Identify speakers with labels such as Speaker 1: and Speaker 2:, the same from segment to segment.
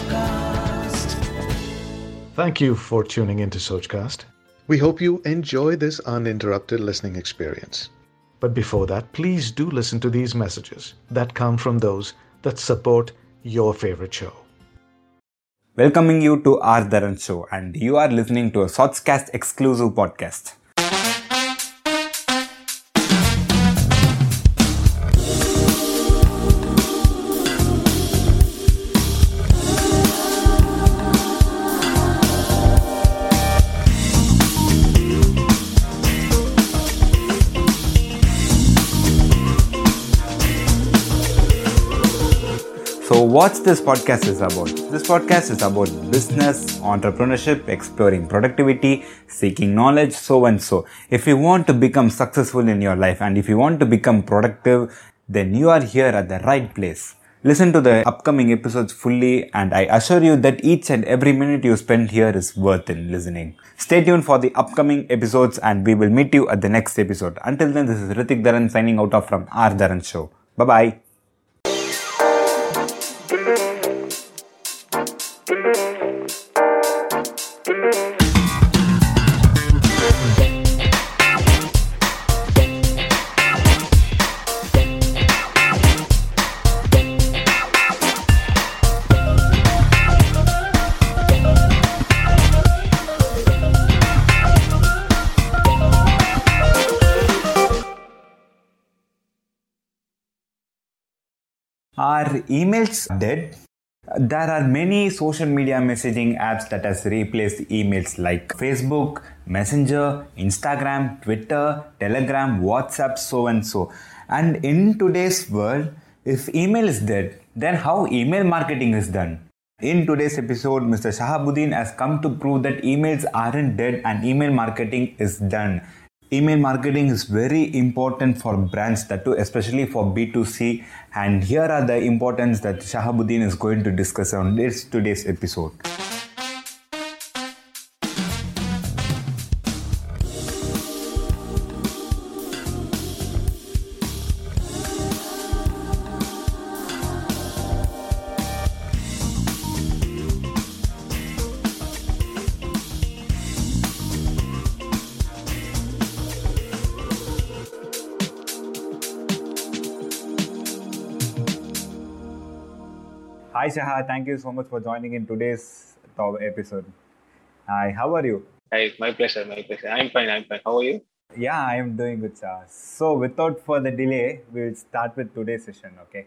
Speaker 1: Sochcast.
Speaker 2: Thank you for tuning into Sochcast. We hope you enjoy this uninterrupted listening experience. But before that, please do listen to these messages that come from those that support your favorite show.
Speaker 3: Welcoming you to R Dharan Show, and you are listening to a Sochcast exclusive podcast. So, what this podcast is about? This podcast is about business, entrepreneurship, exploring productivity, seeking knowledge, so and so. If you want to become successful in your life and if you want to become productive, then you are here at the right place. Listen to the upcoming episodes fully, and I assure you that each and every minute you spend here is worth in listening. Stay tuned for the upcoming episodes, and we will meet you at the next episode. Until then, this is Ritik Dharan signing out of from R Dharan Show. Bye bye. Emails dead? There are many social media messaging apps that has replaced emails like Facebook, Messenger, Instagram, Twitter, Telegram, WhatsApp, so and so. And in today's world, if email is dead, then how email marketing is done? In today's episode, Mr. Shahabuddin has come to prove that emails aren't dead and email marketing is done. Email marketing is very important for brands that too, especially for B2C. And here are the importance that Shahabuddin is going to discuss on this today's episode. Hi Shaha, thank you so much for joining in today's top episode. Hi, how are you?
Speaker 4: Hi, my pleasure, my pleasure. I'm fine, I'm fine. How are you?
Speaker 3: Yeah, I am doing good, Shaha. So, without further delay, we'll start with today's session, okay?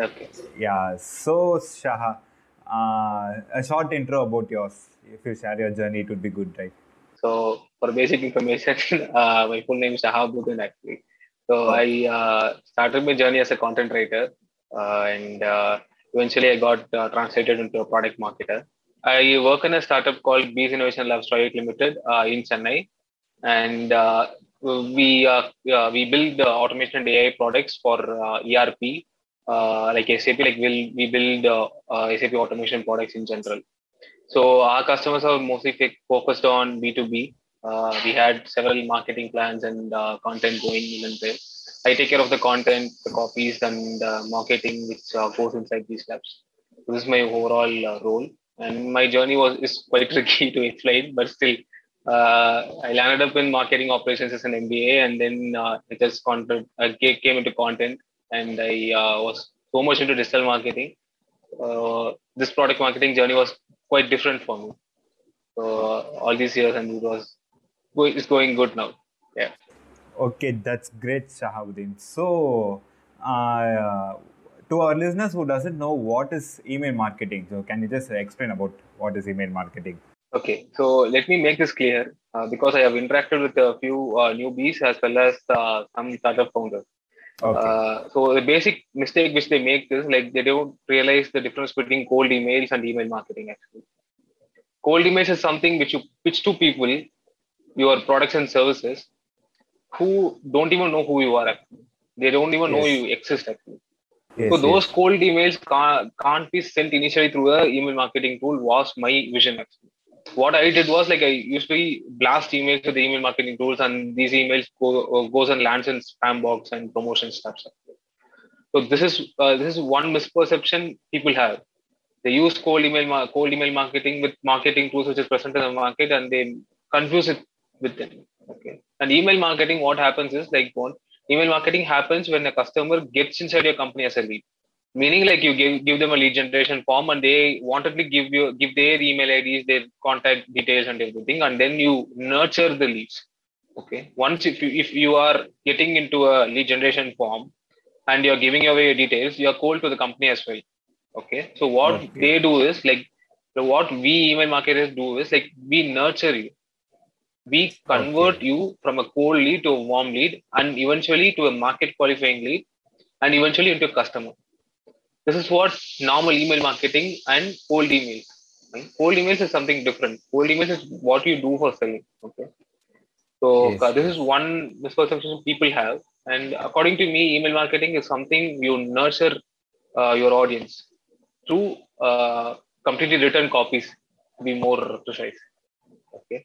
Speaker 4: Okay.
Speaker 3: Yeah, so Shaha, uh, a short intro about yours. If you share your journey, it would be good, right?
Speaker 4: So, for basic information, uh, my full name is Shahabuddin actually. So, I uh, started my journey as a content writer uh, and uh, eventually I got uh, translated into a product marketer. I work in a startup called Beez Innovation Labs Private Limited uh, in Chennai, and uh, we uh, uh, we build automation and AI products for uh, ERP, like SAP. Like we'll, we build SAP automation products in general. So our customers are mostly fi- focused on B2B. Uh, we had several marketing plans and content going in and there. I take care of the content, the copies, and uh, marketing which uh, goes inside these labs. This is my overall uh, role, and my journey was is quite tricky to explain, but still, uh, I landed up in marketing operations as an MBA, and then uh, just content, I came into content, and I uh, was so much into digital marketing. Uh, this product marketing journey was quite different for me. So uh, all these years, and it was it's going good now.
Speaker 3: Okay, that's great, Shahabuddin. So, uh, to our listeners who doesn't know what is email marketing, so can you just explain about what is email marketing?
Speaker 4: Okay, so let me make this clear uh, because I have interacted with a few uh, newbies as well as uh, some startup founders.
Speaker 3: Okay.
Speaker 4: Uh, so the basic mistake which they make is like they don't realize the difference between cold emails and email marketing. Actually, cold emails is something which you pitch to people, your products and services, who don't even know who you are. Actually, they don't even know you exist. Actually,
Speaker 3: Yes,
Speaker 4: so those
Speaker 3: yes.
Speaker 4: cold emails can't, can't be sent initially through a email marketing tool. Was my vision actually. What I did was like I usually blast emails with the email marketing tools, and these emails go uh, goes and lands in spam box and promotion stuff. So this is uh, this is one misperception people have. They use cold email cold email marketing with marketing tools which is present in the market, and they confuse it with them. Okay. And email marketing, what happens is like one email marketing happens when a customer gets inside your company as a lead. Meaning like you give give them a lead generation form and they wanted to give you give their email IDs, their contact details and everything, and then you nurture the leads. Okay. Once if you if you are getting into a lead generation form and you're giving away your details, you're cold to the company as well. Okay. So what okay. they do is like what we email marketers do is like we nurture you we convert okay. you from a cold lead to a warm lead and eventually to a market qualifying lead and eventually into a customer. This is what normal email marketing and cold emails. Cold emails is something different. Cold emails is what you do for selling. Okay. So yes. uh, this is one misperception people have. And according to me, email marketing is something you nurture uh, your audience through uh, completely written copies, to be more precise. Okay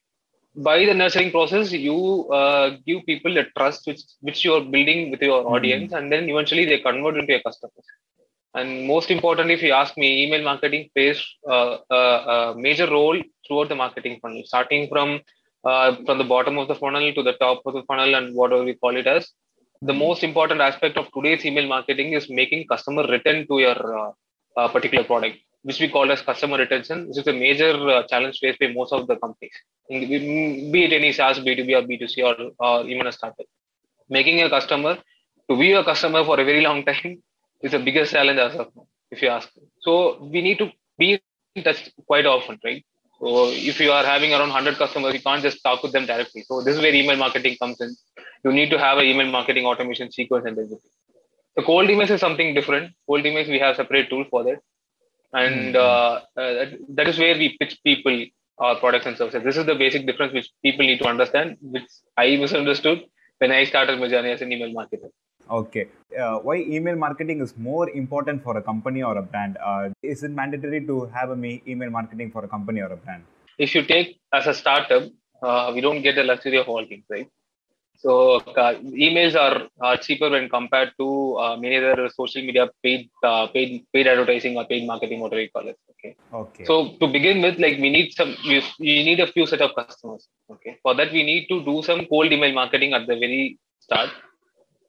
Speaker 4: by the nurturing process you uh, give people a trust which which you are building with your mm audience and then eventually they convert into your customers. And most importantly if you ask me email marketing plays uh, uh, a major role throughout the marketing funnel starting from uh, from the bottom of the funnel to the top of the funnel and whatever we call it as. The hmm. most important aspect of today's email marketing is making customer return to your uh, particular product which we call as customer retention, which is a major uh, challenge faced by most of the companies, be it any SaaS, B2B or B2C or, or even a startup. Making a customer to be a customer for a very long time is the biggest challenge as of now, if you ask. So we need to be in touch quite often, right? So if you are having around 100 customers, you can't just talk with them directly. So this is where email marketing comes in. You need to have an email marketing automation sequence and everything. The cold emails is something different. Cold emails, we have separate tool for that and mm-hmm. uh, uh, that is where we pitch people our products and services. This is the basic difference which people need to understand, which I misunderstood when I started my journey as an email marketer.
Speaker 3: Okay. Uh, why email marketing is more important for a company or a brand? Uh, is it mandatory to have a email marketing for a company or a brand?
Speaker 4: If you take as a startup, uh, we don't get the luxury of all things, right? So uh, emails are, are cheaper when compared to uh, many other social media paid uh, paid paid advertising or paid marketing, whatever you call it. Okay.
Speaker 3: Okay.
Speaker 4: So to begin with, like we need some, you, you need a few set of customers. Okay. For that, we need to do some cold email marketing at the very start.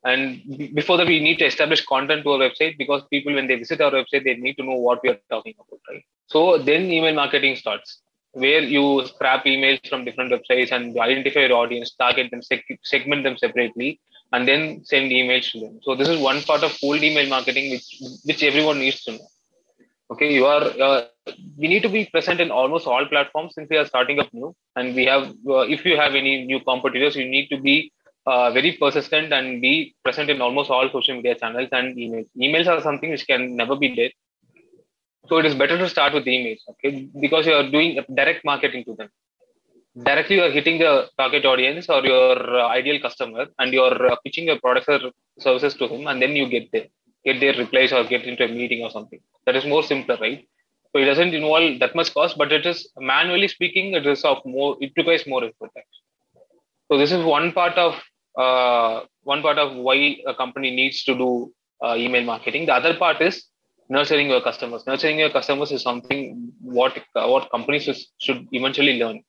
Speaker 4: And before that, we need to establish content to our website because people, when they visit our website, they need to know what we are talking about, right? So then email marketing starts where you scrap emails from different websites and identify your audience, target them, seg- segment them separately, and then send emails to them. So this is one part of cold email marketing, which which everyone needs to know. Okay, you are. Uh, we need to be present in almost all platforms since we are starting up new, and we have. Uh, if you have any new competitors, you need to be uh, very persistent and be present in almost all social media channels and emails. Emails are something which can never be dead. So it is better to start with emails, okay? Because you are doing direct marketing to them. Directly, you are hitting the target audience or your uh, ideal customer, and you are uh, pitching your products or services to him, and then you get there, get their replies or get into a meeting or something. That is more simpler, right? So it doesn't involve that much cost, but it is manually speaking, it is of more. It requires more effort. So this is one part of uh, one part of why a company needs to do uh, email marketing. The other part is nurturing your customers. Nurturing your customers is something what what companies should eventually learn.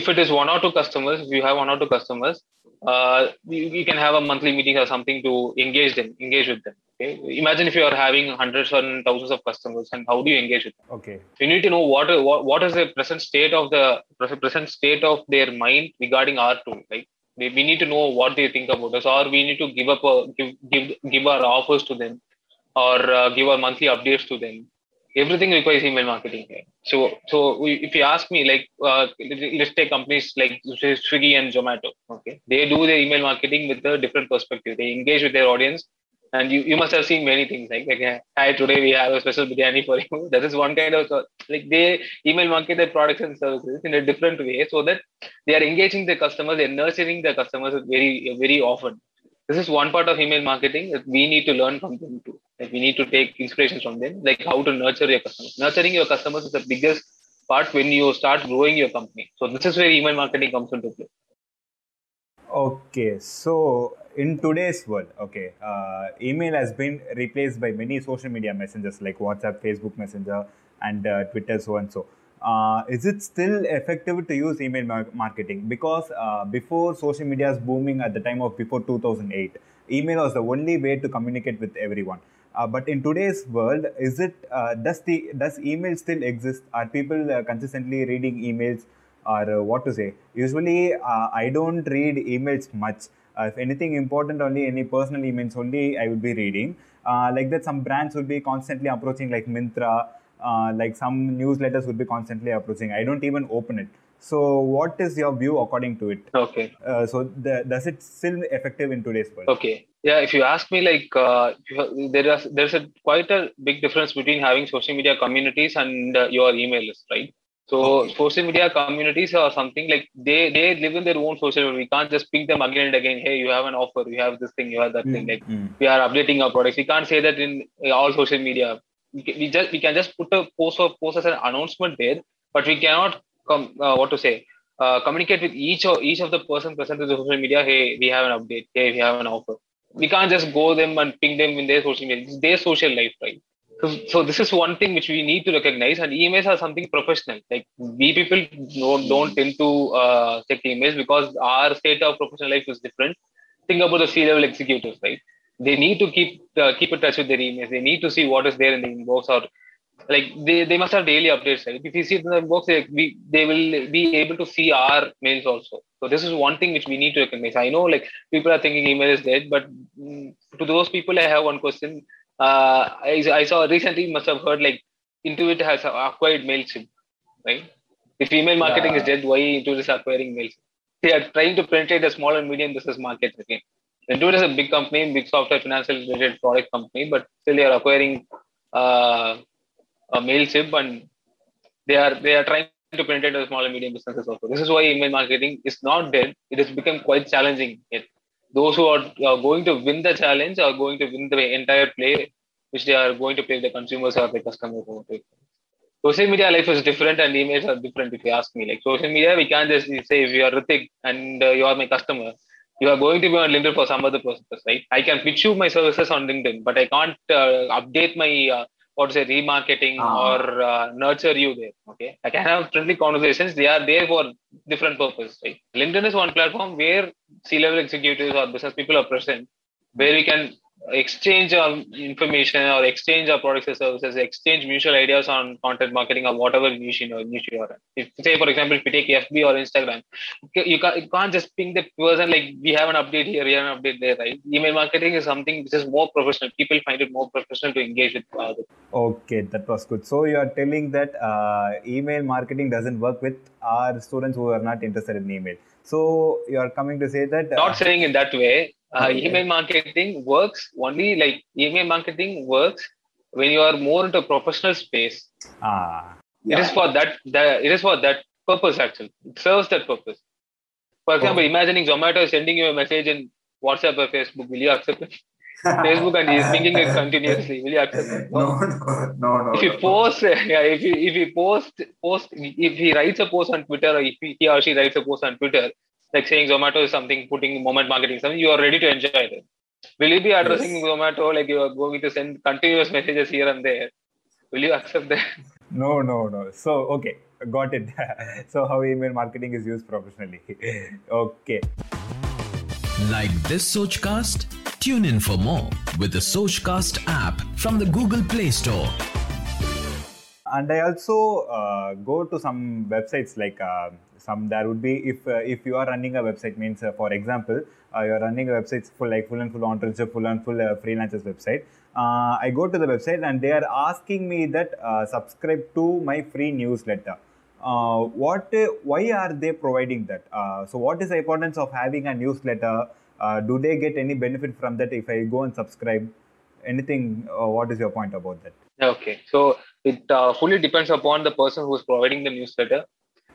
Speaker 4: If it is one or two customers, if you have one or two customers, uh, you, you, can have a monthly meeting or something to engage them, engage with them. Okay? Imagine if you are having hundreds and thousands of customers, and how do you engage with them?
Speaker 3: Okay.
Speaker 4: You need to know what what, what is the present state of the present state of their mind regarding our tool. Right? We, we need to know what they think about us, or we need to give up a, give give give our offers to them or uh, give our monthly updates to them. Everything requires email marketing here. So, so we, if you ask me, like, uh, let's take companies like Swiggy and Zomato. Okay, they do their email marketing with a different perspective. They engage with their audience, and you, you must have seen many things like, like hi today we have a special biryani for you that is one kind of like they email market their products and services in a different way so that they are engaging the customers they're nurturing the customers very very often this is one part of email marketing that we need to learn from them too. Like we need to take inspirations from them, like how to nurture your customers. Nurturing your customers is the biggest part when you start growing your company. So this is where email marketing comes into play.
Speaker 3: Okay, so in today's world, okay, uh, email has been replaced by many social media messengers like WhatsApp, Facebook Messenger, and uh, Twitter, so and so. Uh, is it still effective to use email mar- marketing? Because uh, before social media is booming at the time of before 2008, email was the only way to communicate with everyone. Uh, but in today's world, is it uh, does the does email still exist? Are people uh, consistently reading emails, or uh, what to say? Usually, uh, I don't read emails much. Uh, if anything important, only any personal emails only I would be reading. Like that, some brands would be constantly approaching, like Myntra. like some newsletters would be constantly approaching. I don't even open it. So, what is your view according to it?
Speaker 4: Okay.
Speaker 3: Uh, so, the, does it still effective in today's world?
Speaker 4: Okay. Yeah. If you ask me, like, uh, there is there's a quite a big difference between having social media communities and uh, your email list, right? So
Speaker 3: Okay.
Speaker 4: social media communities are something like they they live in their own social world. We can't just ping them again and again. Hey, you have an offer. You have this thing. You have that thing. Like
Speaker 3: Mm.
Speaker 4: we are updating our products. We can't say that in all social media. We we just we can just put a post or post as an announcement there, but we cannot come uh, what to say uh, communicate with each of each of the person present in the social media. Hey, we have an update. Hey, we have an offer. We can't just go them and ping them in their social media. It's their social life, right? So, so this is one thing which we need to recognize, and emails are something professional. Like we people don't, don't tend to uh, check emails because our state of professional life is different. Think about the C-level executives, right? They need to keep uh, keep in touch with their emails. They need to see what is there in the inbox, or like they, they must have daily updates. Right? If you see the inbox, they, we, they will be able to see our mails also. So this is one thing which we need to recognize. I know like people are thinking email is dead, but mm, to those people, I have one question uh, I, I saw recently must have heard like Intuit has acquired MailChimp, right? If email marketing is dead, why Intuit is acquiring MailChimp? They are trying to penetrate the small and medium business market again. Intuit is a big company, big software financial related product company, but still they are acquiring uh, a MailChimp and they are they are trying to penetrate the small and medium businesses also. This is why email marketing is not dead. It has become quite challenging yet those who are, are going to win the challenge are going to win the entire play, which they are going to play the consumers or the customers. Social media life is different and emails are different if you ask me. Like social media, we can't just say if you are Ritik and uh, you are my customer, you are going to be on LinkedIn for some other purpose, right? I can pitch you my services on LinkedIn, but I can't uh, update my uh, to say remarketing
Speaker 3: Ah.
Speaker 4: or uh, nurture you there. Okay, I can have friendly conversations. They are there for different purpose, right? LinkedIn is one platform where C-level executives or business people are present, where we can exchange um, information or exchange our products and services, exchange mutual ideas on content marketing or whatever niche you know, niche you are in. If say for example, if you take FB or Instagram, you can't, you can't just ping the person like we have an update here, we have an update there, right? Email marketing is something which is more professional. People find it more professional to engage with the
Speaker 3: Okay, that was good. So you are telling that uh, email marketing doesn't work with our students who are not interested in email. So you are coming to say that uh,
Speaker 4: not saying in that way. Uh,
Speaker 3: Okay.
Speaker 4: Email marketing works only like email marketing works when you are more into professional space.
Speaker 3: ah,
Speaker 4: It is for that, that. It is for that purpose actually. It serves that purpose. For example, imagining Zomato is sending you a message in WhatsApp or Facebook. Will you accept it? Facebook and he is pinging it continuously. Will you accept it?
Speaker 1: no, no, no, no.
Speaker 4: if you
Speaker 1: no.
Speaker 4: post yeah, if you if you post post if he writes a post on twitter or if he, he or she writes a post on twitter like saying zomato is something putting moment marketing something you are ready to enjoy it will you be addressing
Speaker 1: Yes.
Speaker 4: zomato like you are going to send continuous messages here and there will you accept that
Speaker 3: no, no, no. So okay, got it. so how email marketing is used professionally. okay.
Speaker 5: Like this Sochcast? Tune in for more with the Sochcast app from the Google Play Store.
Speaker 3: and i also uh, go to some websites like uh, some there would be if uh, if you are running a website means uh, for example uh, you are running a website full like full and full entrepreneurship full and full uh, freelancers website uh, i go to the website and they are asking me that subscribe to my free newsletter. What why are they providing that? So what is the importance of having a newsletter? Do they get any benefit from that if i go and subscribe? Anything uh, what is your point about that?
Speaker 4: Okay so it uh, fully depends upon the person who is providing the newsletter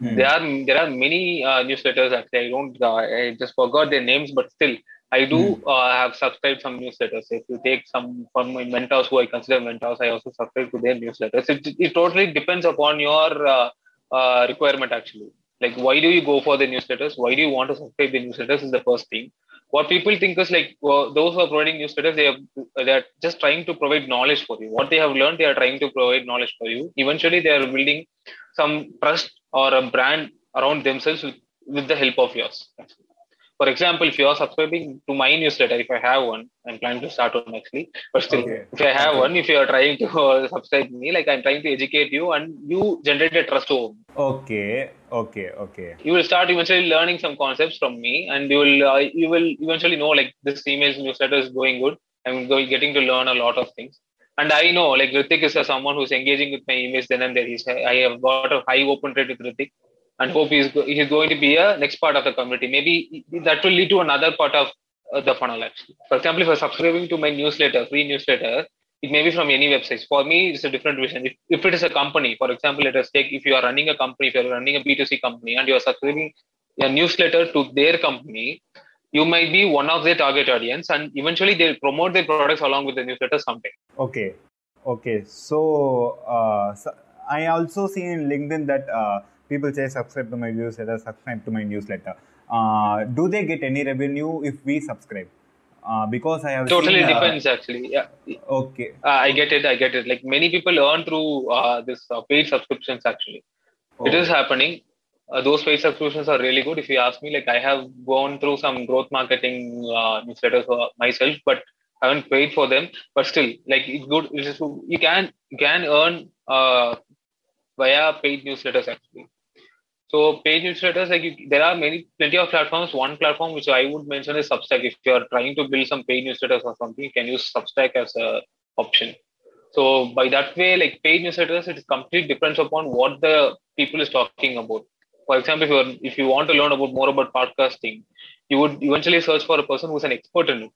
Speaker 3: Hmm.
Speaker 4: there are there are many uh, newsletters actually i don't uh, i just forgot their names but still i do uh, have subscribed some newsletters if you take some from my mentors who i consider mentors i also subscribe to their newsletters it, it totally depends upon your uh, uh, requirement actually Like, why do you go for the newsletters? Why do you want to subscribe the newsletters? Is the first thing. What people think is like well, those who are providing newsletters, they are they are just trying to provide knowledge for you. What they have learned, they are trying to provide knowledge for you. Eventually, they are building some trust or a brand around themselves with, with the help of yours. For example, if you are subscribing to my newsletter, if I have one, I'm planning to start one actually. But still,
Speaker 3: Okay.
Speaker 4: if I have
Speaker 3: Okay.
Speaker 4: one, if you are trying to uh, subscribe me, like I'm trying to educate you and you generate a trust over me.
Speaker 3: Okay, okay, okay.
Speaker 4: You will start eventually learning some concepts from me, and you will uh, you will eventually know like this email newsletter is going good. I'm going getting to learn a lot of things. And I know like Ritik is someone who's engaging with my emails then and there. He's I have got a high open rate with Ritik and hope he's, he's going to be a next part of the community. Maybe that will lead to another part of uh, the funnel actually. For example, if you're subscribing to my newsletter, free newsletter, it may be from any websites. For me, it's a different vision. If, if it is a company, for example, let us take if you are running a company, if you're running a B2C company and you're subscribing a newsletter to their company, you might be one of their target audience and eventually they'll promote their products along with the newsletter someday.
Speaker 3: Okay, okay. So, uh, so I also see in LinkedIn that uh, people say subscribe to my newsletter, subscribe to my newsletter. Uh, do they get any revenue if we subscribe? Uh, because I have
Speaker 4: Totally
Speaker 3: seen, uh,
Speaker 4: depends actually. Yeah.
Speaker 3: Okay,
Speaker 4: Uh, I get it. I get it. Like many people earn through uh, this uh, paid subscriptions actually. It is happening. Uh, those paid subscriptions are really good. If you ask me, like I have gone through some growth marketing uh, newsletters myself, but haven't paid for them. But still, like it's good. It is, you can you can earn uh, via paid newsletters actually. So paid newsletters, like you, there are many plenty of platforms. One platform which I would mention is Substack. If you are trying to build some paid newsletters or something, you can use Substack as a option. So by that way, like paid newsletters, it completely depends upon what the people is talking about. For example, if you are, if you want to learn about more about podcasting, you would eventually search for a person who's an expert in it,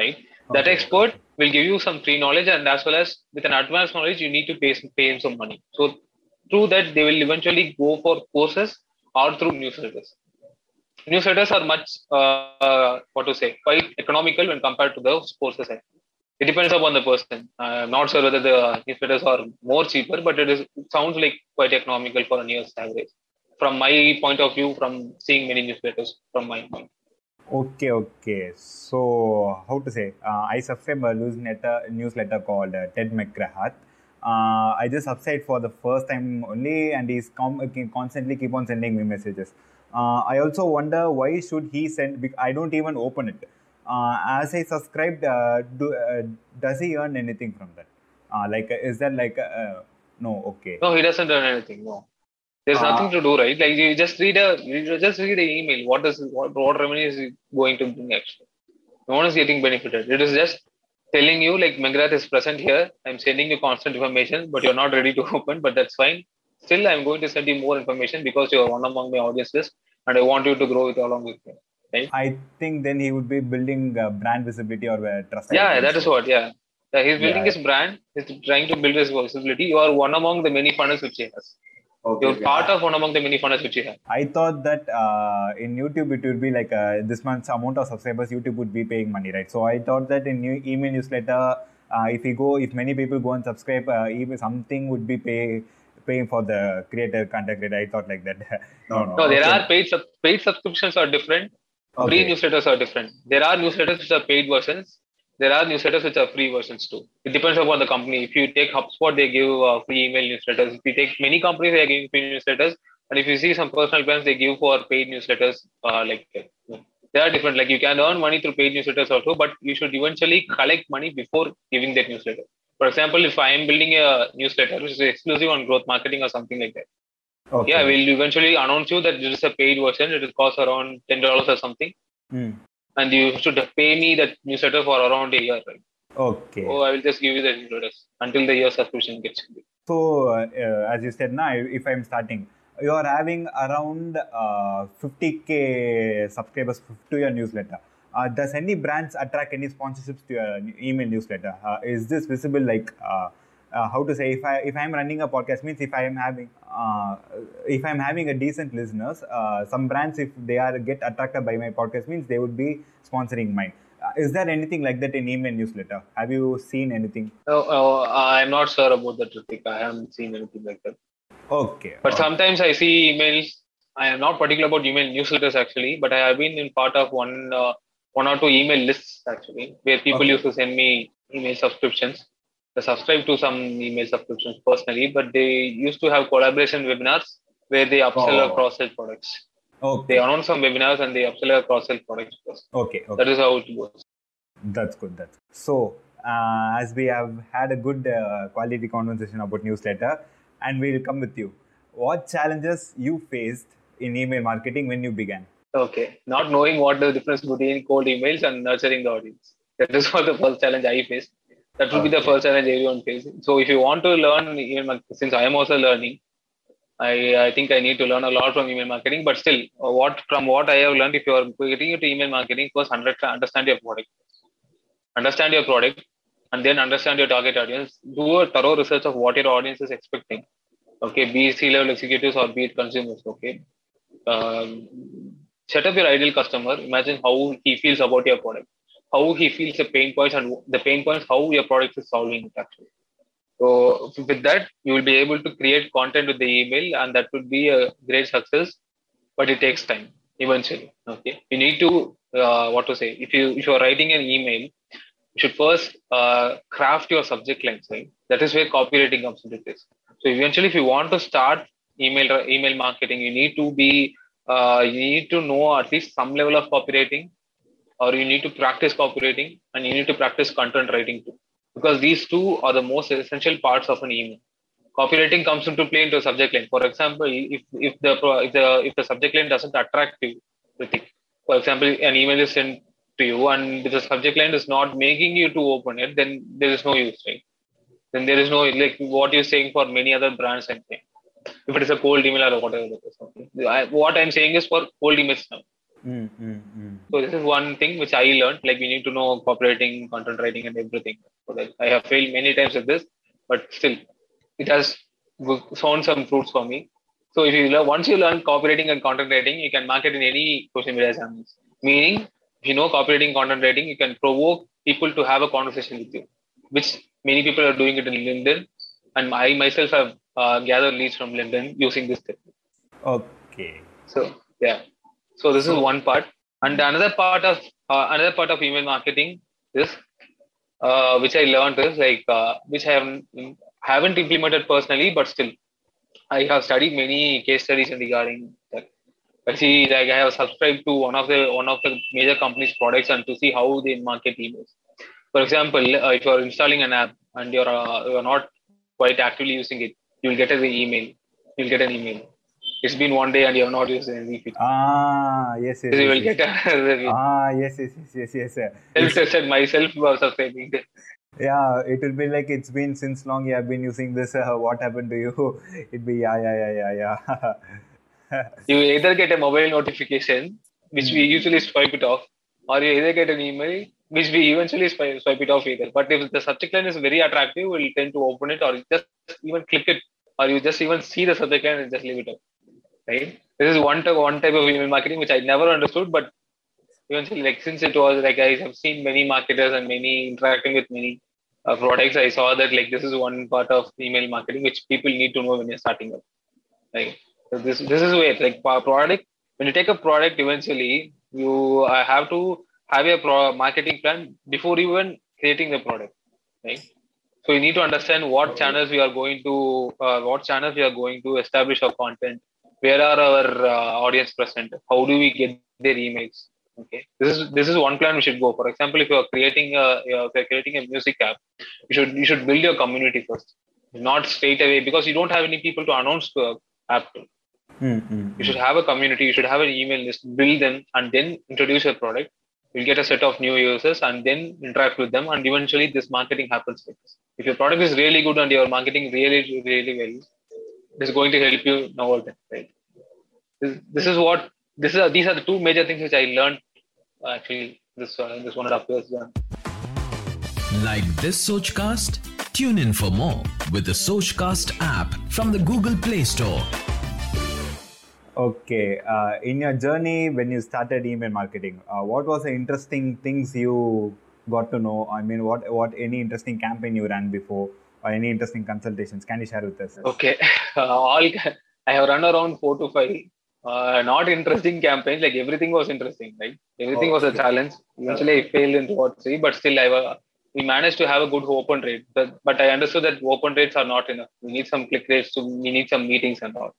Speaker 4: right? That expert will give you some free knowledge, and as well as with an advanced knowledge, you need to pay some, pay him some money. So through that, they will eventually go for courses or through newsletters. Newsletters are much uh, what to say quite economical when compared to those courses. It depends upon the person. I'm not sure whether the newsletters are more cheaper, but it is it sounds like quite economical for a year's average. From my point of view, from seeing many newsletters, from my point.
Speaker 3: okay, okay. So, how to say? Uh, I subscribe a newsletter newsletter called uh, Ted McGrath. Uh, I just subscribed for the first time only, and he's com- constantly keep on sending me messages. Uh, I also wonder why should he send? I don't even open it. Uh, as I subscribed, uh, do, uh, does he earn anything from that? Uh, like, is that like, uh, no, okay.
Speaker 4: No, he doesn't earn anything. No, there's
Speaker 3: Ah.
Speaker 4: nothing to do, right? Like you just read a, you just read the email. What is what, what revenue is going to bring actually? No one is getting benefited. It is just telling you like McGrath is present here. I'm sending you constant information, but you're not ready to open. But that's fine. Still, I'm going to send you more information because you're one among my audience list, and I want you to grow it along with me. Right?
Speaker 3: I think then he would be building uh, brand visibility or uh, trust.
Speaker 4: Yeah, that is what. Yeah, yeah he's building
Speaker 3: Yeah.
Speaker 4: his brand. He's trying to build his visibility. You are one among the many funnels which he has.
Speaker 3: Okay,
Speaker 4: You're
Speaker 3: okay.
Speaker 4: part of one among the many funnels which he has.
Speaker 3: I thought that uh, in YouTube it would be like uh, this month's amount of subscribers YouTube would be paying money, right? So I thought that in new email newsletter, uh, if we go, if many people go and subscribe, uh, even something would be pay paying for the creator content creator. I thought like that. no, no.
Speaker 4: No, there
Speaker 3: okay.
Speaker 4: are paid sub- paid subscriptions are different. Free newsletters are different. There are newsletters which are paid versions. There are newsletters which are free versions too. It depends upon the company. If you take HubSpot, they give uh, free email newsletters. If you take many companies, they are giving free newsletters. And if you see some personal brands, they give for paid newsletters. Uh, like they are different. Like you can earn money through paid newsletters also, but you should eventually collect money before giving that newsletter. For example, if I am building a newsletter which is exclusive on growth marketing or something like that,
Speaker 3: Okay.
Speaker 4: yeah, we'll eventually announce you that this is a paid version. It will cost around ten dollars or something,
Speaker 3: Hmm.
Speaker 4: And you should pay me that newsletter for around a year. Right?
Speaker 3: Okay.
Speaker 4: So I will just give you the newsletters until the year subscription gets. complete.
Speaker 3: So, uh, as you said, now if I'm starting, you are having around uh, 50k subscribers to your newsletter. Uh, does any brands attract any sponsorships to your email newsletter? Uh, is this visible? Like, uh, how to say? If I if I'm running a podcast, means if I am having uh, if I'm having a decent listeners, uh, some brands if they are get attracted by my podcast, means they would be sponsoring mine. Uh, is there anything like that in email newsletter? Have you seen anything?
Speaker 4: Oh, oh, I'm not sure about that, Ritik. I haven't seen anything like that.
Speaker 3: Okay.
Speaker 4: But
Speaker 3: okay.
Speaker 4: sometimes I see emails I am not particular about email newsletters actually, but I have been in part of one uh, one or two email lists actually, where people okay. used to send me email subscriptions. Subscribe to some email subscriptions personally, but they used to have collaboration webinars where they upsell oh. or cross sell products. Okay. They announce some webinars and they upsell or cross sell products. First.
Speaker 3: Okay, okay.
Speaker 4: That is how it goes.
Speaker 3: That's good. That's good. so. Uh, as we have had a good uh, quality conversation about newsletter, and we'll come with you. What challenges you faced in email marketing when you began?
Speaker 4: Okay, not knowing what the difference between cold emails and nurturing the audience. That is what the first challenge I faced. That will okay. be the first challenge everyone faces. So if you want to learn email since I am also learning, I, I think I need to learn a lot from email marketing. But still, what from what I have learned, if you are getting into email marketing, first understand your product. Understand your product, and then understand your target audience. Do a thorough research of what your audience is expecting. Okay, be it C-level executives or be it consumers. Okay, um, set up your ideal customer. Imagine how he feels about your product, how he feels the pain points and the pain points, how your product is solving it actually. So with that, you will be able to create content with the email, and that would be a great success. But it takes time eventually. Okay, you need to uh, what to say. If you if you are writing an email, you should first uh, craft your subject lines. Right, that is where copywriting comes into this So eventually, if you want to start email email marketing, you need to be uh, you need to know at least some level of copywriting, or you need to practice copywriting, and you need to practice content writing too, because these two are the most essential parts of an email. Copywriting comes into play into a subject line. For example, if if the if the if the subject line doesn't attract you, for example, an email is sent to you and the subject line is not making you to open it, then there is no use, right? Then there is no like what you're saying for many other brands and things if it is a cold email or whatever it is. What I'm saying is for cold emails now.
Speaker 3: Mm, mm, mm.
Speaker 4: So this is one thing which I learned. Like we need to know copywriting, content writing, and everything. So like I have failed many times with this, but still, it has shown some fruits for me. So if you learn, once you learn copywriting and content writing, you can market in any social media channels. Meaning, if you know copywriting, content writing, you can provoke people to have a conversation with you, which many people are doing it in LinkedIn, and I myself have uh, gather leads from LinkedIn using this technique.
Speaker 3: Okay.
Speaker 4: So yeah, so this is one part, and another part of uh, another part of email marketing is uh, which I learned is like uh, which I have haven't implemented personally, but still I have studied many case studies regarding that. I see like I have subscribed to one of the one of the major companies' products and to see how they market emails. For example, uh, if you are installing an app and you're uh, you're not quite actively using it, you'll get an email. You'll get an email. It's been one day and you have not used any feature.
Speaker 3: Ah, yes, yes.
Speaker 4: So you
Speaker 3: will
Speaker 4: yes. get
Speaker 3: a Ah, yes, yes, yes, yes, yes.
Speaker 4: Self-tested myself was subscribing.
Speaker 3: Yeah, it will be like it's been since long. You have been using this. Uh, what happened to you? It'd be yeah, yeah, yeah, yeah,
Speaker 4: yeah. you either get a mobile notification, which we usually swipe it off, or you either get an email, which we eventually swipe, swipe it off either. But if the subject line is very attractive, we'll tend to open it or just even click it or you just even see the subject line and just leave it up. Right? This is one type, one type of email marketing which I never understood, but eventually, like since it was like I have seen many marketers and many interacting with many uh, products, I saw that like this is one part of email marketing which people need to know when you're starting up. Right? So this this is where like product when you take a product, eventually you uh, have to have a pro- marketing plan before even creating the product. Right? So you need to understand what channels we are going to, uh, what channels we are going to establish our content. Where are our uh, audience present? How do we get their emails? Okay, this is this is one plan we should go. For example, if you are creating a you are creating a music app, you should you should build your community first, not straight away because you don't have any people to announce to app to.
Speaker 3: Mm-hmm.
Speaker 4: You should have a community. You should have an email list. Build them and then introduce your product. You'll get a set of new users and then interact with them. And eventually, this marketing happens if your product is really good and your marketing really really well it's going to help you know all that right this, this is what this is these are the two major things which i learned actually this uh, this one and a half years done.
Speaker 5: like this sochcast tune in for more with the sochcast app from the google play store
Speaker 3: okay uh, in your journey when you started email marketing uh, what was the interesting things you got to know? I mean, what what any interesting campaign you ran before, or any interesting consultations? Can you share with us?
Speaker 4: Okay, uh, all I have run around four to five. uh, not interesting campaigns. Like everything was interesting, right? Everything was a challenge. Eventually, I failed in what three, but still, I was, we managed to have a good open rate. But, but I understood that open rates are not enough. We need some click rates. So we need some meetings and all.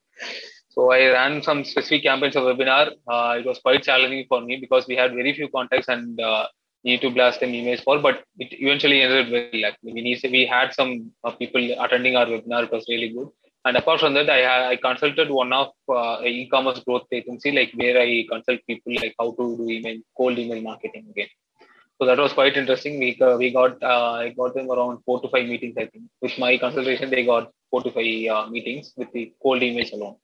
Speaker 4: So I ran some specific campaigns of webinar. Uh, it was quite challenging for me because we had very few contacts and uh, need to blast them emails for. But it eventually ended well. Like we need, we had some uh, people attending our webinar. It was really good. And apart from that, I, I consulted one of uh, e-commerce growth agency, like where I consult people like how to do email, cold email marketing again. So that was quite interesting. We uh, we got uh, I got them around four to five meetings. I think with my consultation, they got four to five uh, meetings with the cold emails alone.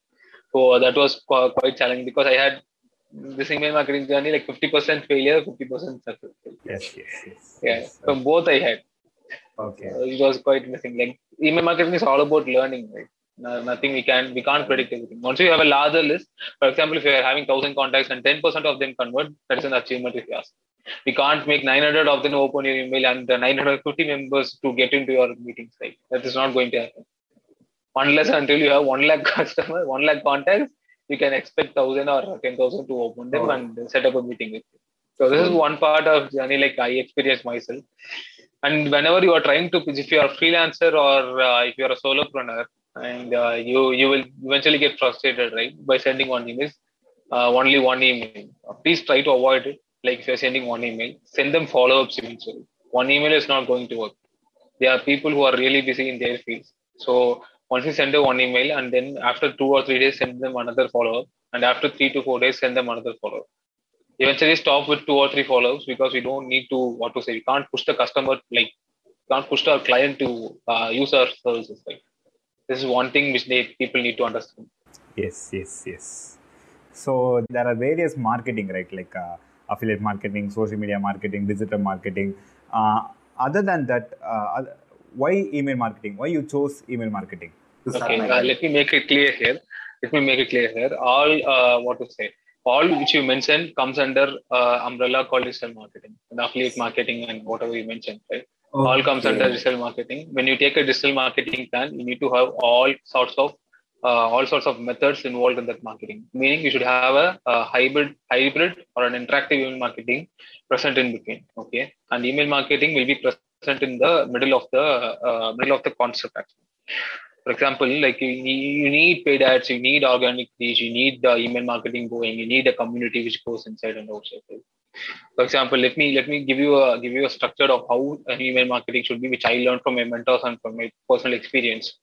Speaker 4: So that was quite challenging because I had this email marketing journey like 50% failure, 50% success.
Speaker 3: Yes, yes, yes.
Speaker 4: Yeah, yes, so both I had.
Speaker 3: Okay.
Speaker 4: it was quite interesting. Like email marketing is all about learning, right? No, nothing we can we can't predict everything. Once you have a larger list, for example, if you are having thousand contacts and ten percent of them convert, that is an achievement if you ask. We can't make 900 of them open your email and the 950 members to get into your meetings. Right? That is not going to happen. Unless until you have one lakh customer, one lakh contacts, you can expect thousand or ten thousand to open them oh. and set up a meeting with you. So this is hmm. one part of journey like I experienced myself. And whenever you are trying to, if you are a freelancer or uh, if you are a solopreneur, and uh, you you will eventually get frustrated, right, by sending one email, uh, only one email. Please try to avoid it. Like if you're sending one email, send them follow-ups eventually. One email is not going to work. There are people who are really busy in their fields. So once you send them one email, and then after two or three days, send them another follow-up, and after three to four days, send them another follow-up. Eventually, stop with two or three follow-ups because we don't need to what to say. We can't push the customer like can't push our client to uh, use our services. Right? this is one thing which they people need to understand
Speaker 3: yes yes yes so there are various marketing right like uh, affiliate marketing social media marketing digital marketing uh, other than that uh, why email marketing why you chose email marketing
Speaker 4: okay uh, let me make it clear here let me make it clear here all uh, what to say all which you mentioned comes under uh, umbrella called digital marketing and affiliate marketing and whatever you mentioned right Okay. All comes under digital marketing. When you take a digital marketing plan, you need to have all sorts of uh, all sorts of methods involved in that marketing. Meaning, you should have a, a, hybrid, hybrid or an interactive email marketing present in between. Okay, and email marketing will be present in the middle of the uh, middle of the concept. Actually, for example, like you need, you need paid ads, you need organic reach, you need the email marketing going, you need a community which goes inside and outside. For example, let me let me give you a give you a structure of how an email marketing should be, which I learned from my mentors and from my personal experience.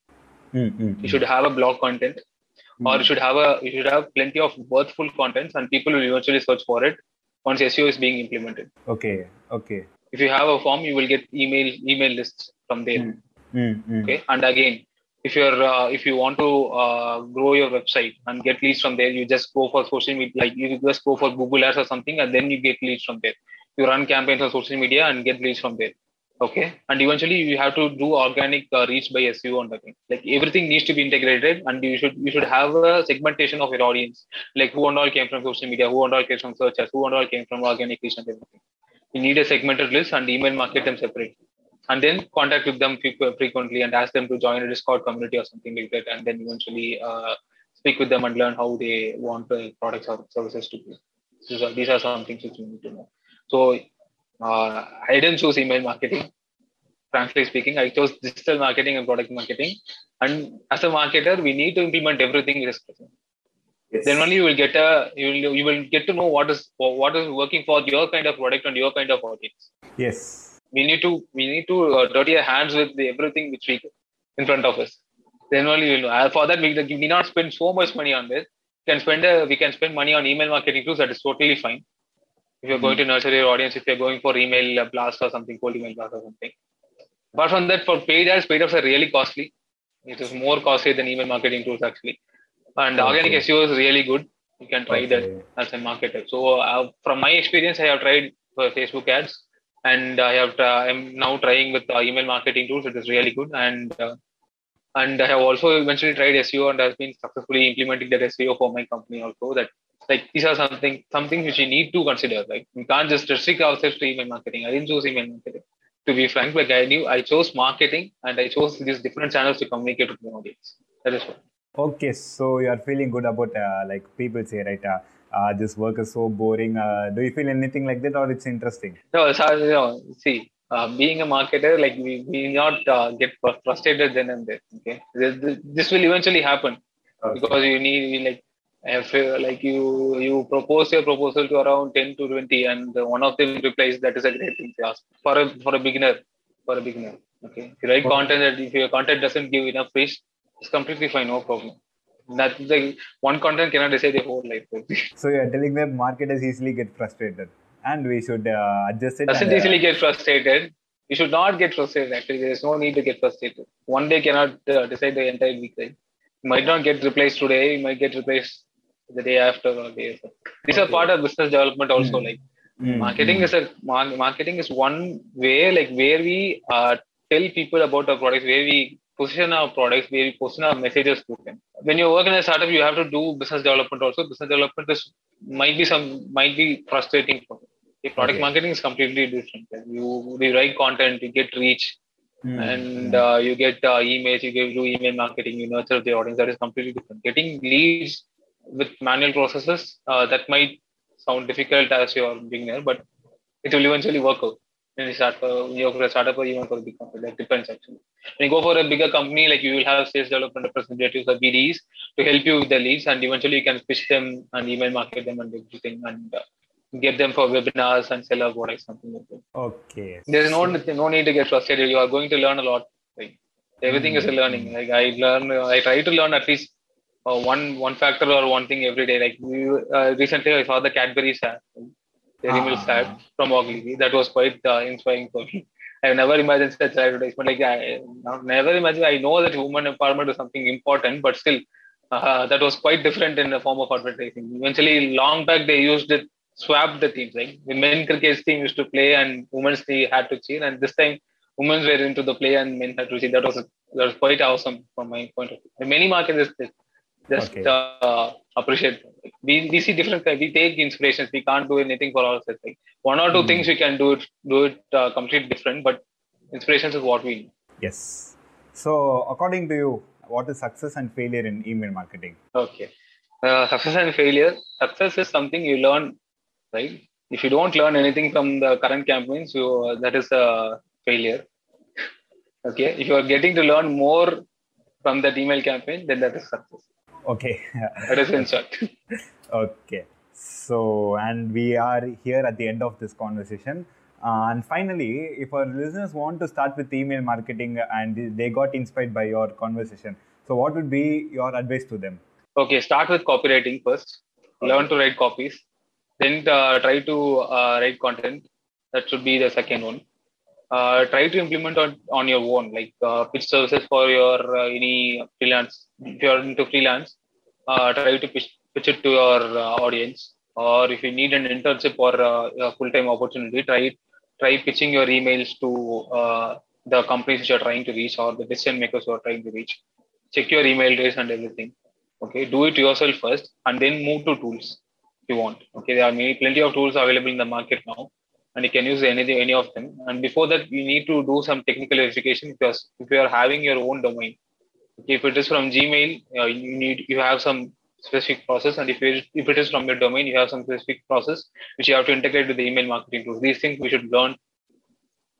Speaker 3: Mm-hmm.
Speaker 4: You should have a blog content, mm-hmm. or you should have a you should have plenty of worthful contents, and people will eventually search for it once SEO is being implemented.
Speaker 3: Okay. Okay.
Speaker 4: If you have a form, you will get email email lists from there.
Speaker 3: Mm-hmm.
Speaker 4: Okay. And again, if you're uh, if you want to uh, grow your website and get leads from there you just go for social media like you just go for google ads or something and then you get leads from there. You run campaigns on social media and get leads from there okay? And eventually you have to do organic uh, reach by seo on the thing like everything needs to be integrated and you should you should have a segmentation of your audience. Like who and all came from social media who and all came from searches who and all came from organic reach and everything. You need a segmented list and email market them separately and then contact with them frequently and ask them to join a Discord community or something like that, and then eventually uh, speak with them and learn how they want the products or services to be. So these are some things which you need to know. So uh, I didn't choose email marketing. Frankly speaking, I chose digital marketing and product marketing. And as a marketer, we need to implement everything risk Yes. Then only you will get a you will you will get to know what is what is working for your kind of product and your kind of audience.
Speaker 3: Yes
Speaker 4: we need to we need to uh, dirty our hands with the, everything which we in front of us. Then only we'll know. Uh, for that, we, we need not spend so much money on this. We can spend a, we can spend money on email marketing tools. That is totally fine. If you're mm-hmm. going to nurture your audience, if you're going for email blast or something, cold email blast or something. Apart from that, for paid ads, paid ads are really costly. It is more costly than email marketing tools actually. And okay. organic SEO is really good. You can try okay. that as a marketer. So uh, from my experience, I have tried for Facebook ads and I have uh, I'm now trying with uh, email marketing tools. It is really good, and uh, and I have also eventually tried SEO and has been successfully implementing that SEO for my company also. That like these are something something which you need to consider. Like you can't just restrict ourselves to email marketing. I didn't choose email marketing. To be frank, like I knew I chose marketing and I chose these different channels to communicate with my audience. That is what.
Speaker 3: Okay, so you are feeling good about uh, like people say, right? Uh, uh, this work is so boring. Uh, do you feel anything like that, or it's interesting?
Speaker 4: No, so, you know, see, uh, being a marketer, like we, we not uh, get frustrated then and there. Okay, this, this will eventually happen okay. because you need like if like you you propose your proposal to around 10 to 20 and one of them replies that is a great thing to ask for a for a beginner for a beginner okay if you write okay. content that if your content doesn't give enough fish it's completely fine no problem that the one content cannot decide the whole life
Speaker 3: so you're telling that marketers easily get frustrated and we should uh, adjust it
Speaker 4: doesn't easily uh, get frustrated you should not get frustrated actually there is no need to get frustrated one day cannot uh, decide the entire week right you might not get replaced today you might get replaced the day after or day after. These okay. are part of business development also. Mm. Like mm. marketing mm. is a marketing is one way like where we uh, tell people about our products, where we position our products, we position our messages to them. When you work in a startup, you have to do business development also. Business development is might be some might be frustrating for you. product okay. marketing is completely different. You, you write content, you get reach, Mm. and uh, you get uh, emails, you give do email marketing, you nurture the audience. That is completely different. Getting leads with manual processes uh, that might sound difficult as you're beginner, but it will eventually work out. When you start for when you're for a startup or even for a big company, that depends actually. When you go for a bigger company, like you will have sales development representatives or BDs to help you with the leads, and eventually you can pitch them and email market them and everything, and uh, get them for webinars and sell our products, something like that.
Speaker 3: Okay.
Speaker 4: There's no no need to get frustrated. You are going to learn a lot. Like, everything mm-hmm. is a learning. Like I learn, I try to learn at least uh, one one factor or one thing every day. Like we, uh, recently, I saw the Cadbury ad, Milk ah. ad from Ogilvy. That was quite uh, inspiring for me. I've never imagined such advertisement. Like I never imagined. I know that women empowerment is something important, but still, uh, that was quite different in the form of advertising. Eventually, long back they used it, swapped the teams. Like the men cricket team used to play and women's team had to cheer, and this time women were into the play and men had to cheer. That was that was quite awesome from my point of view. Many markets just okay. uh, appreciate we, we see different we take inspirations. We can't do anything for ourselves. Like one or two mm. things we can do it do it uh, completely different but inspirations is what we need.
Speaker 3: Yes. So according to you what is success and failure in email marketing?
Speaker 4: Okay. Uh, success and failure. Success is something you learn right? If you don't learn anything from the current campaigns you uh, that is a failure. Okay? If you are getting to learn more from that email campaign then that is success
Speaker 3: Okay.
Speaker 4: That is in short.
Speaker 3: okay. So, and we are here at the end of this conversation. Uh, and finally, if our listeners want to start with email marketing and they got inspired by your conversation, so what would be your advice to them?
Speaker 4: Okay, start with copywriting first. Okay. Learn to write copies. Then uh, try to uh, write content. That should be the second one. Uh, try to implement on, on your own, like uh, pitch services for your uh, any freelance. If you're into freelance, uh, try to pitch, pitch it to your uh, audience. Or if you need an internship or uh, a full-time opportunity, try try pitching your emails to the companies you're trying to reach or the decision makers you are trying to reach. Check your email address and everything. Okay, do it yourself first, and then move to tools if you want. Okay, there are many plenty of tools available in the market now and you can use any any of them. And before that, you need to do some technical verification because if you are having your own domain, if it is from Gmail, uh, you need you have some specific process, and if it, if it is from your domain, you have some specific process which you have to integrate with the email marketing tools. These things we should learn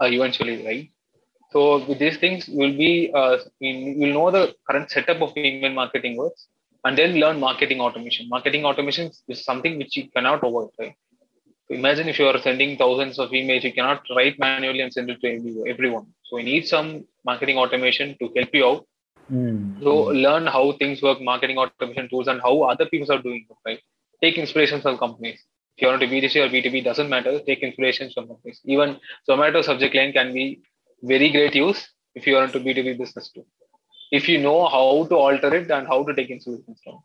Speaker 4: uh, eventually, right? So with these things, you'll be uh, you'll know the current setup of email marketing works, and then learn marketing automation. Marketing automation is something which you cannot avoid, right? Imagine if you are sending thousands of emails, you cannot write manually and send it to everyone. So we need some marketing automation to help you out. Mm. So learn how things work, marketing automation tools, and how other people are doing it. Right? Take inspirations from companies. If you want to B2C or B2B, doesn't matter. Take inspirations from companies. Even Zomato subject line can be very great use if you are into B2B business too. If you know how to alter it and how to take inspirations from.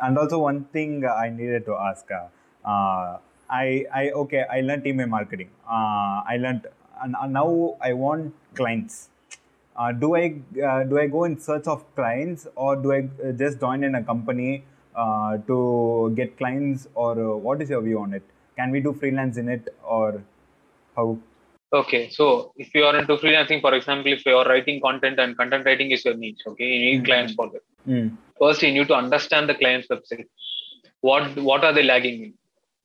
Speaker 3: And also one thing I needed to ask. Uh, I, I okay, I learned email marketing. Uh, I learned, and now I want clients. Uh, do I uh, do I go in search of clients or do I uh, just join in a company uh, to get clients or uh, what is your view on it? Can we do freelance in it or how?
Speaker 4: Okay, so if you are into freelancing, for example, if you are writing content and content writing is your niche, okay, you need
Speaker 3: Mhm.
Speaker 4: clients for that.
Speaker 3: Mm.
Speaker 4: First, you need to understand the client's website. What what are they lagging in?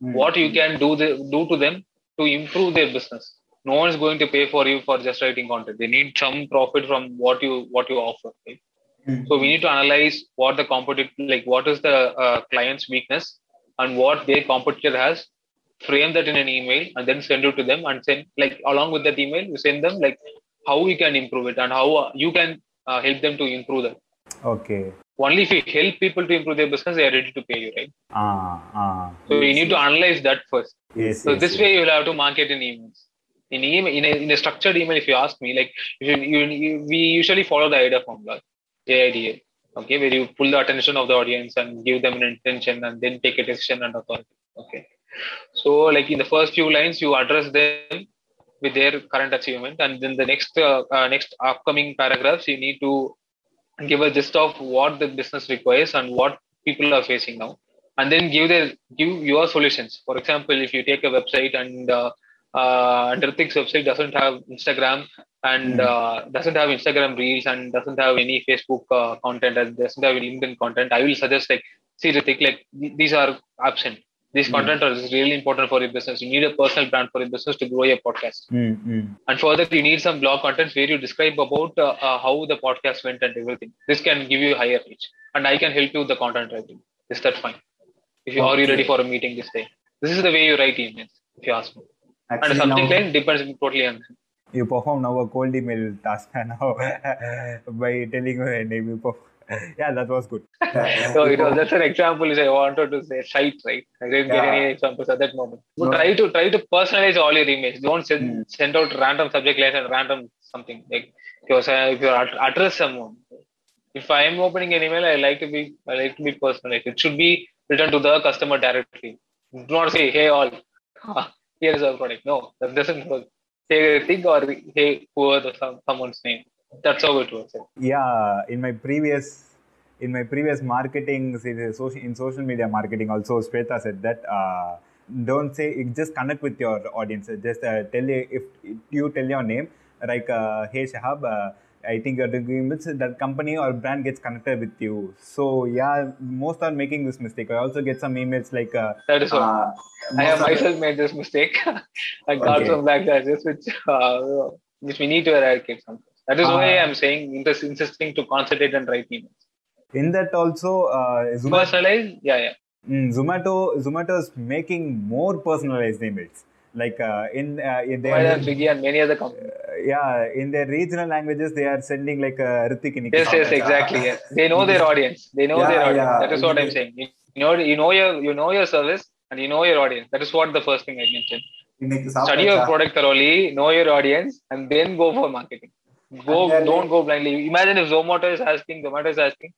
Speaker 3: Mm.
Speaker 4: What you can do the, do to them to improve their business. No one is going to pay for you for just writing content. They need some profit from what you what you offer. Right?
Speaker 3: Mm.
Speaker 4: So we need to analyze what the competitor like what is the uh, client's weakness and what their competitor has. Frame that in an email and then send it to them and send like along with that email you send them like how we can improve it and how uh, you can uh, help them to improve that.
Speaker 3: Okay.
Speaker 4: Only if you help people to improve their business, they are ready to pay you, right?
Speaker 3: Ah, ah.
Speaker 4: So you need to analyze that first.
Speaker 3: Yes.
Speaker 4: So
Speaker 3: yes,
Speaker 4: this way you will have to market in emails. In email, in a, in a structured email, if you ask me, like you, you, you, we usually follow the AIDA formula, AIDA, okay, where you pull the attention of the audience and give them an intention and then take a decision and authority. Okay. So like in the first few lines, you address them with their current achievement, and then the next uh, uh, next upcoming paragraphs, you need to give a gist of what the business requires and what people are facing now and then give the give your solutions for example if you take a website and uh, uh, website doesn't have Instagram and
Speaker 3: Hmm.
Speaker 4: uh, doesn't have Instagram reels and doesn't have any Facebook uh, content and doesn't have any LinkedIn content, I will suggest like, see Ritik, like these are absent. These
Speaker 3: Hmm.
Speaker 4: content is really important for your business. You need a personal brand for your business to grow your podcast.
Speaker 3: Mm, mm.
Speaker 4: And further, you need some blog contents where you describe about uh, uh, how the podcast went and everything. This can give you a higher reach, and I can help you with the content writing. Is that fine? If you are you ready for a meeting this day? This is the way you write emails. If you ask me, and
Speaker 3: Actually,
Speaker 4: subject
Speaker 3: now
Speaker 4: line depends totally on.
Speaker 3: you perform now a cold email task now by telling your name. You perform. Yeah, that was good.
Speaker 4: So it was just an example. Is I wanted to say site, right? I didn't get any examples at that moment. So
Speaker 3: No.
Speaker 4: try to try to personalize all your emails. Don't send
Speaker 3: Hmm.
Speaker 4: send out random subject lines and random something like if you ad- address someone. If I am opening an email, I like to be I like to be personalized. It should be written to the customer directly. Do not say, "Hey all, here is our product." No, that doesn't work. Say think or hey whoever the, someone's name. That's how it works.
Speaker 3: yeah in my previous in my previous marketing in social, in social media marketing also Shweta said that uh, don't say just connect with your audience just uh, tell you if you tell your name like uh, hey shahab uh, I think you're doing this, that company or brand gets connected with you. So yeah, most are making this mistake. I also get some emails like uh,
Speaker 4: That is
Speaker 3: uh,
Speaker 4: I have myself made this mistake. I got
Speaker 3: Okay.
Speaker 4: some backlashes, which uh, which we need to eradicate sometimes. That is uh, why
Speaker 3: ah.
Speaker 4: I'm saying interest, insisting to concentrate and write emails.
Speaker 3: In that also, uh,
Speaker 4: Yeah, yeah.
Speaker 3: Mm, Zomato, is making more personalized emails. Like uh, in uh, in their
Speaker 4: well, and many other companies.
Speaker 3: Uh, yeah, in their regional languages, they are sending like uh, Ritik
Speaker 4: Yes, yes, exactly. yes. They know their audience. They know
Speaker 1: yeah,
Speaker 4: their audience.
Speaker 1: Yeah.
Speaker 4: That is what I'm saying. You know, you know your you know your service and you know your audience. That is what the first thing I mentioned. Study your product thoroughly, know your audience, and then go for marketing. Go,
Speaker 1: then-
Speaker 4: don't go blindly. Imagine if Zomato is asking, Zomato is asking,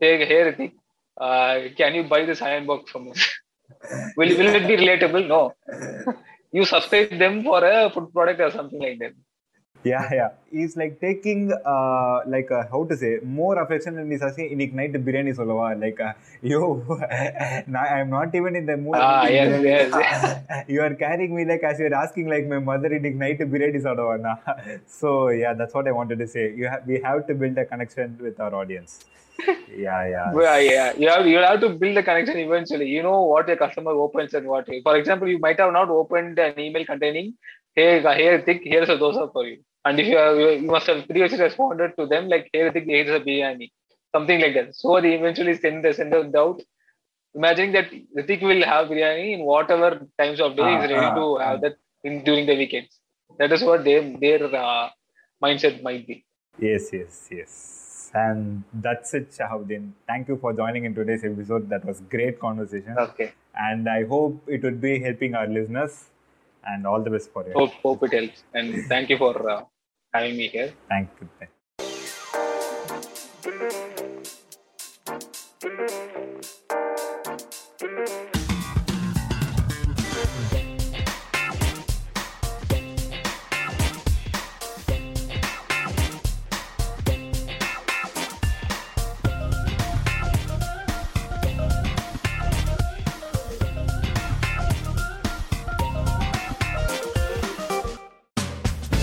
Speaker 4: hey, hey Ritik, uh, can you buy this iron box from us? will, will it be relatable? No. you subscribe them for a food product or something like that
Speaker 3: yeah yeah he's like taking uh, like uh, how to say more affection and he's asking இன்னைக்கு night biryani சொல்லவா like uh, yo I'm not even in the mood
Speaker 4: Ah, yes, yes.
Speaker 3: you are carrying me like as you're asking like my mother இன்னைக்கு night biryani சாப்பிடவானா so yeah that's what I wanted to say you have we have to build a connection with our audience yeah yeah
Speaker 4: Well, yeah, you have you have to build a connection eventually. You know what your customer opens and what. For example, you might have not opened an email containing, "Hey, here, thick, here's a dosa for you," and if you have, you must have previously responded to them like, "Here, thick, here's a biryani," something like that. So they eventually send the sender doubt. Imagining that Ritik will have biryani in whatever times of day
Speaker 1: Ah,
Speaker 4: is ready
Speaker 1: ah,
Speaker 4: to have
Speaker 1: ah.
Speaker 4: that in during the weekends. That is what their their uh, mindset might be.
Speaker 3: Yes, yes, yes. And that's it, Shahabuddin. Thank you for joining in today's episode. That was great conversation.
Speaker 4: Okay.
Speaker 3: And I hope it would be helping our listeners. And all the best for you.
Speaker 4: Hope hope it helps. And thank you for uh, having me here.
Speaker 3: Thank you.